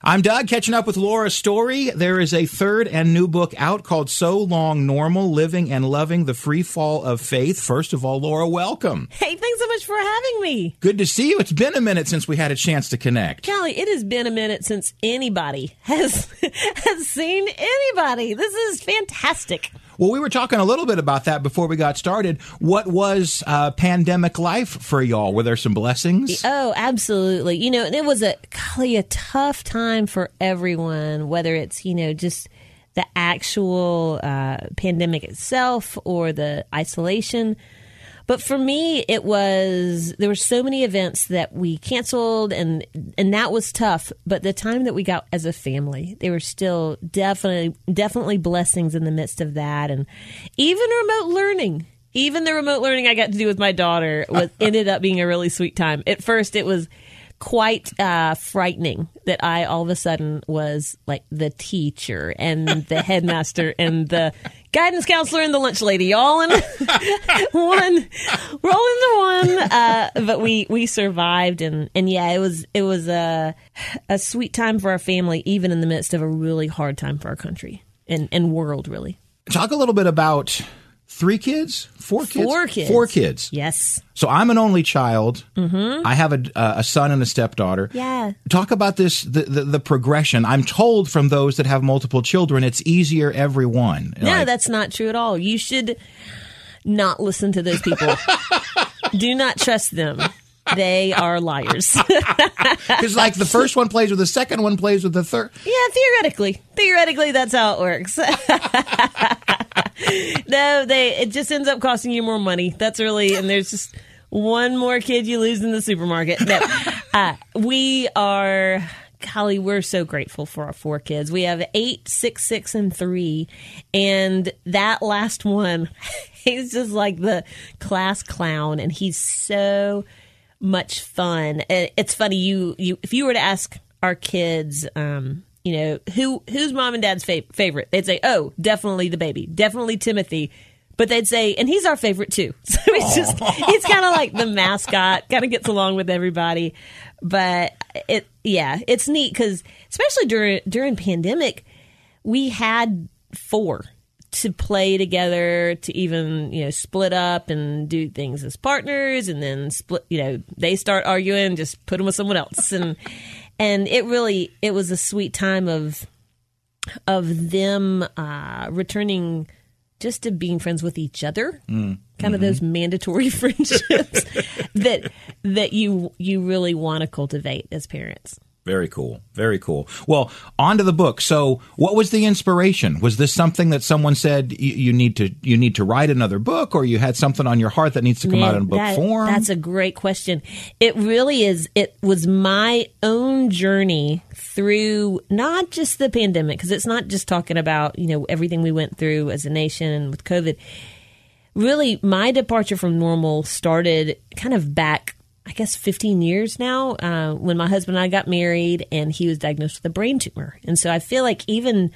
I'm Doug, catching up with Laura Story. There is a third and new book out called So Long Normal Living and Loving the Free Fall of Faith. First of all, Laura, welcome. Hey, thanks so much for having me. Good to see you. It's been a minute since we had a chance to connect. Kelly, it has been a minute since anybody has has seen anybody. This is fantastic. Well, we were talking a little bit about that before we got started. What was uh, pandemic life for y'all? Were there some blessings? Oh, absolutely. You know, it was a golly, a tough time for everyone, whether it's, you know, just the actual uh, pandemic itself or the isolation. But for me, it was there were so many events that we canceled, and and that was tough. But the time that we got as a family, they were still definitely definitely blessings in the midst of that, and even remote learning. Even the remote learning I got to do with my daughter was ended up being a really sweet time. At first, it was quite uh, frightening that I all of a sudden was like the teacher and the headmaster and the guidance counselor and the lunch lady all in one, we're all into one. Uh, but we we survived and and yeah, it was it was a a sweet time for our family, even in the midst of a really hard time for our country and and world, really. Talk a little bit about three kids, four kids, Four kids. four kids. Yes. So I'm an only child. Mm-hmm. I have a, a son and a stepdaughter. Yeah. Talk about this the, the, the progression. I'm told from those that have multiple children, it's easier every one. No, Like, that's not true at all. You should not listen to those people. Do not trust them. They are liars. Because like the first one plays with the second one plays with the third. Yeah, theoretically. Theoretically, that's how it works. no, they it just ends up costing you more money. That's really and there's just one more kid you lose in the supermarket. No, uh, we are. Golly, we're so grateful for our four kids. We have eight, six, six, and three, and that last one, he's just like the class clown, and he's so much fun. It's funny you you if you were to ask our kids, um, you know who who's mom and dad's fa- favorite, they'd say, oh, definitely the baby, definitely Timothy. But they'd say, and he's our favorite too. So he's just he's kind of like the mascot, kind of gets along with everybody. But it yeah, it's neat because especially during during pandemic, we had four to play together to even you know split up and do things as partners and then split you know they start arguing just put them with someone else and and it really it was a sweet time of of them uh returning just to being friends with each other. Kind of those mandatory friendships that that you you really want to cultivate as parents Very cool. Very cool. Well, on to the book. So, what was the inspiration? Was this something that someone said you, need to you need to write another book, or you had something on your heart that needs to come out Man, in book that- form? That's a great question. It really is. It was my own journey through not just the pandemic, because it's not just talking about, you know, everything we went through as a nation and with COVID. Really, my departure from normal started kind of back, I guess, 15 years now, uh, when my husband and I got married and he was diagnosed with a brain tumor. And so I feel like even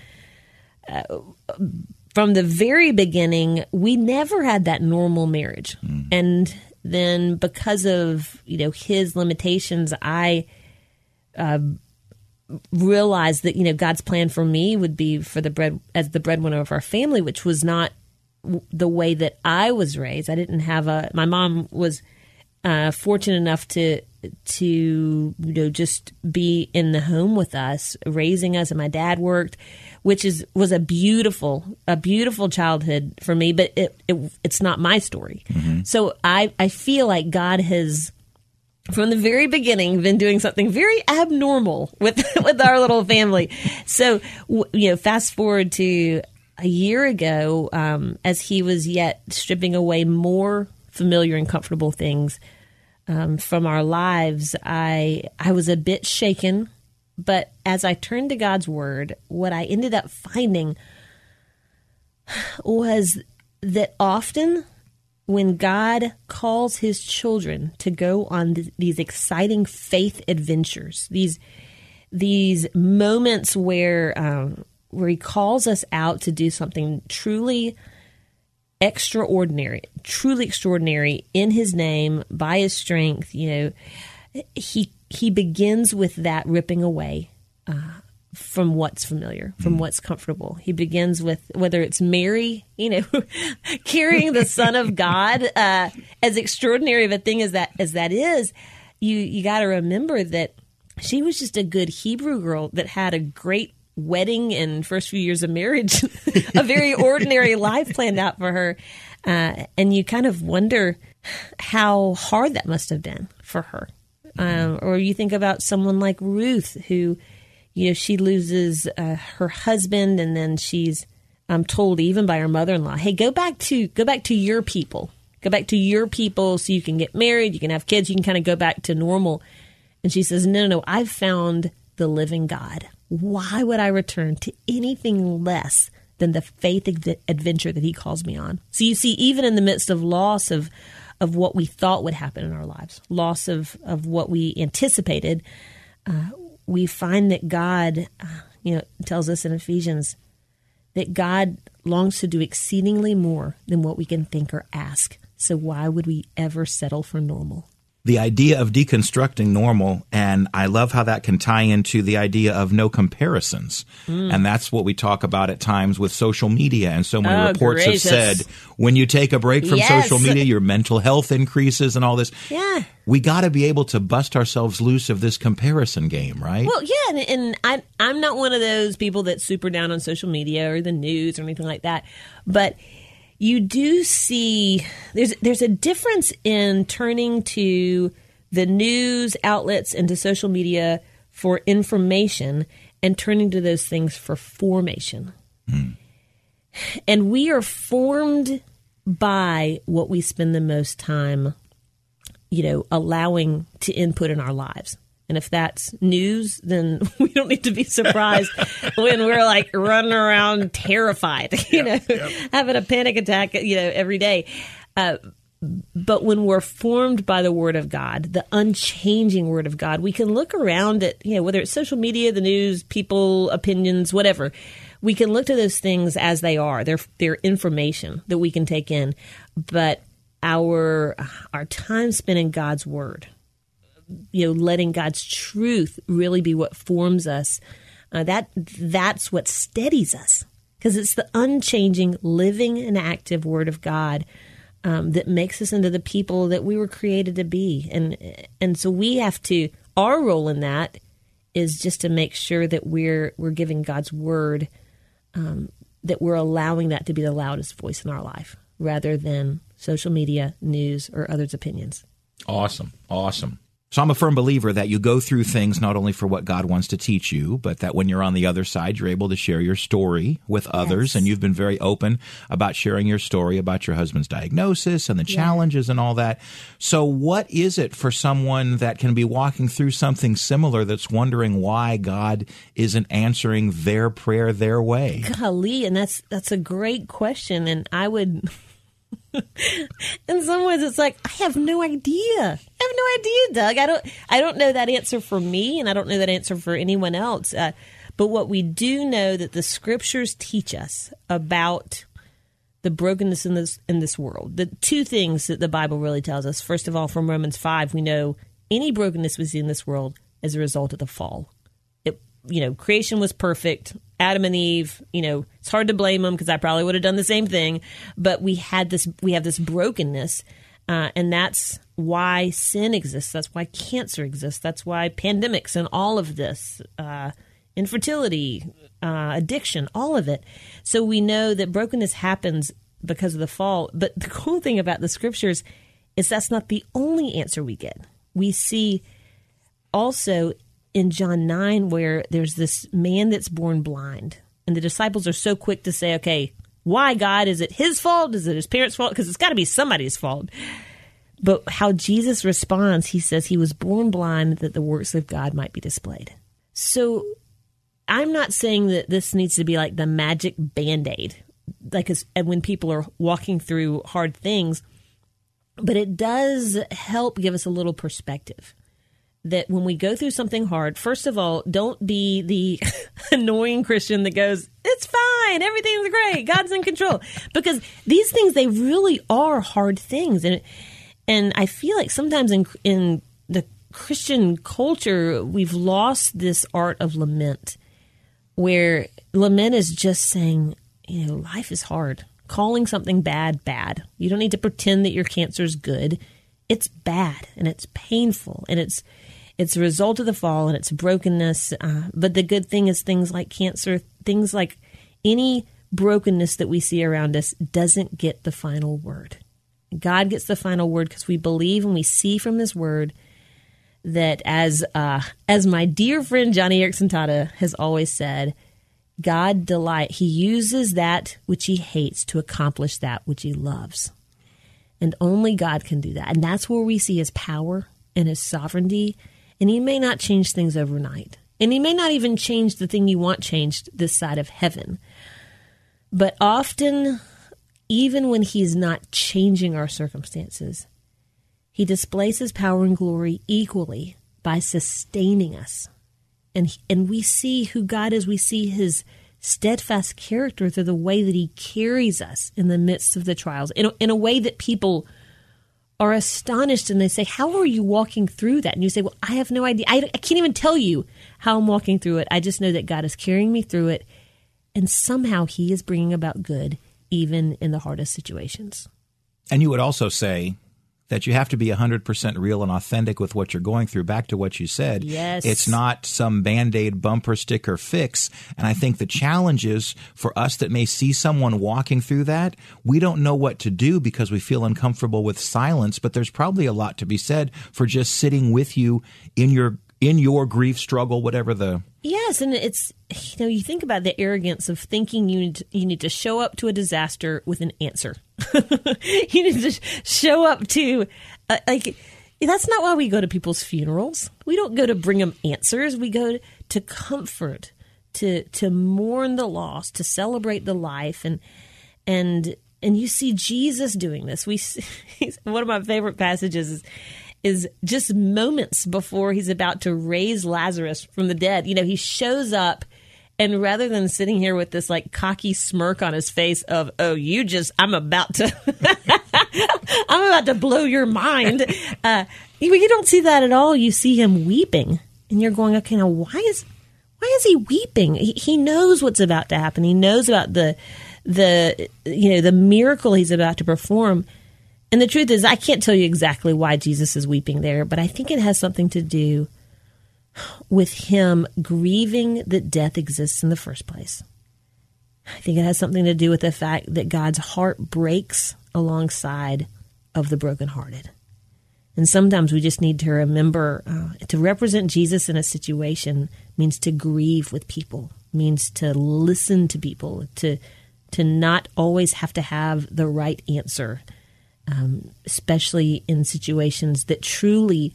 from the very beginning, we never had that normal marriage. And then because of, you know, his limitations, I uh, realized that, you know, God's plan for me would be for the bread as the breadwinner of our family, which was not w- the way that I was raised. I didn't have a my mom was uh, fortunate enough to to you know just be in the home with us, raising us, and my dad worked, which is was a beautiful a beautiful childhood for me. But it, it it's not my story. So I I feel like God has from the very beginning been doing something very abnormal with with our little family. So you know, fast forward to a year ago, um, as he was yet stripping away more familiar and comfortable things um, from our lives, I I was a bit shaken But as I turned to God's word, what I ended up finding was that often when God calls his children to go on th- these exciting faith adventures, these these moments where um, where he calls us out to do something truly extraordinary, truly extraordinary in his name by his strength, you know, he he begins with that ripping away uh, from what's familiar, from what's comfortable. He begins with whether it's Mary, you know, carrying the Son of God, uh, as extraordinary of a thing as that as that is. You you got to remember that she was just a good Hebrew girl that had a great wedding and first few years of marriage, a very ordinary life planned out for her, uh, and you kind of wonder how hard that must have been for her. Um, or you think about someone like Ruth, who you know, she loses uh, her husband, and then she's um, told even by her mother-in-law, "Hey, go back to go back to your people, go back to your people, so you can get married, you can have kids, you can kind of go back to normal." And she says, "No, no, no I've found the living God. Why would I return to anything less?" Than the faith adventure that he calls me on. So you see, even in the midst of loss of of what we thought would happen in our lives, loss of of what we anticipated, uh, we find that God, uh, you know, tells us in Ephesians that God longs to do exceedingly more than what we can think or ask. So why would we ever settle for normal? The idea of deconstructing normal, and I love how that can tie into the idea of no comparisons. Mm. And that's what we talk about at times with social media. And so many oh, reports gracious. have said when you take a break from Yes. social media, your mental health increases and all this. Yeah. We got to be able to bust ourselves loose of this comparison game, right? Well, yeah, and, and I, I'm not one of those people that's super down on social media or the news or anything like that. But you do see there's there's a difference in turning to the news outlets and to social media for information and turning to those things for formation. Hmm. And we are formed by what we spend the most time, you know, allowing to input in our lives. And if that's news, then we don't need to be surprised when we're like running around terrified, you know, having a panic attack, you know, every day. Uh, but when we're formed by the Word of God, the unchanging Word of God, we can look around at, you know, whether it's social media, the news, people, opinions, whatever. We can look to those things as they are. They're, they're information that we can take in. But our, our time spent in God's Word, you know, letting God's truth really be what forms us, uh, that that's what steadies us because it's the unchanging, living, and active Word of God um, that makes us into the people that we were created to be, and and so we have to. Our role in that is just to make sure that we're we're giving God's Word, um, that we're allowing that to be the loudest voice in our life, rather than social media, news, or others' opinions. Awesome. Awesome. So I'm a firm believer that you go through things not only for what God wants to teach you, but that when you're on the other side, you're able to share your story with others. And you've been very open about sharing your story about your husband's diagnosis and the challenges and all that. So what is it for someone that can be walking through something similar that's wondering why God isn't answering their prayer their way? Golly, and that's that's a great question, and I would. In some ways, it's like I have no idea. I have no idea, Doug. I don't. I don't know that answer for me, and I don't know that answer for anyone else. Uh, but what we do know that the scriptures teach us about the brokenness in this in this world. The two things that the Bible really tells us. First of all, from Romans five, we know any brokenness we see in this world as a result of the fall. You know, creation was perfect. Adam and Eve, you know, it's hard to blame them because I probably would have done the same thing. But we had this, we have this brokenness, uh, and that's why sin exists. That's why cancer exists. That's why pandemics and all of this, uh, infertility, uh, addiction, all of it. So we know that brokenness happens because of the fall. But the cool thing about the scriptures is that's not the only answer we get. We see also in John 9 where there's this man that's born blind. And the disciples are so quick to say, okay, why, God? Is it his fault? Is it his parents' fault? Because it's got to be somebody's fault. But how Jesus responds, he says he was born blind that the works of God might be displayed. So I'm not saying that this needs to be like the magic band aid, like as, and when people are walking through hard things, but it does help give us a little perspective. That when we go through something hard, first of all, don't be the annoying Christian that goes, It's fine, everything's great, God's in control. Because these things, they really are hard things. And and I feel like sometimes in in the Christian culture, we've lost this art of lament where lament is just saying, you know, life is hard. Calling something bad, bad. You don't need to pretend that your cancer is good. It's bad and it's painful and it's it's a result of the fall and it's brokenness. Uh, but the good thing is things like cancer, things like any brokenness that we see around us doesn't get the final word. God gets the final word because we believe and we see from His Word that as uh, as my dear friend Joni Eareckson Tada has always said, God delight he uses that which he hates to accomplish that which he loves. And only God can do that. And that's where we see his power and his sovereignty. And he may not change things overnight. And he may not even change the thing you want changed this side of heaven. But often, even when he's not changing our circumstances, he displays his power and glory equally by sustaining us. And, and we see who God is. We see his steadfast character through the way that he carries us in the midst of the trials, in a, in a way that people are astonished and they say, How are you walking through that? And you say, Well, I have no idea. I, I can't even tell you how I'm walking through it. I just know that God is carrying me through it. And somehow he is bringing about good even in the hardest situations. And you would also say that you have to be 100% real and authentic with what you're going through. Back to what you said. Yes. It's not some band aid bumper sticker fix. And I think the challenge is for us that may see someone walking through that, we don't know what to do because we feel uncomfortable with silence. But there's probably a lot to be said for just sitting with you in your in your grief struggle, whatever the yes, and it's you know you think about the arrogance of thinking you need to, you need to show up to a disaster with an answer. you need to show up to uh, like that's not why we go to people's funerals. We don't go to bring them answers. We go to comfort, to to mourn the loss, to celebrate the life, and and and you see Jesus doing this. We one of my favorite passages is is just moments before he's about to raise Lazarus from the dead. You know, he shows up and rather than sitting here with this like cocky smirk on his face of, oh, you just, I'm about to, I'm about to blow your mind. Uh, you, you don't see that at all. You see him weeping and you're going, okay, now why is, why is he weeping? He, he knows what's about to happen. He knows about the, the, you know, the miracle he's about to perform and the truth is, I can't tell you exactly why Jesus is weeping there, but I think it has something to do with him grieving that death exists in the first place. I think it has something to do with the fact that God's heart breaks alongside of the brokenhearted. And sometimes we just need to remember uh, to represent Jesus in a situation means to grieve with people, means to listen to people, to to not always have to have the right answer um, especially in situations that truly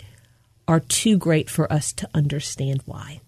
are too great for us to understand why.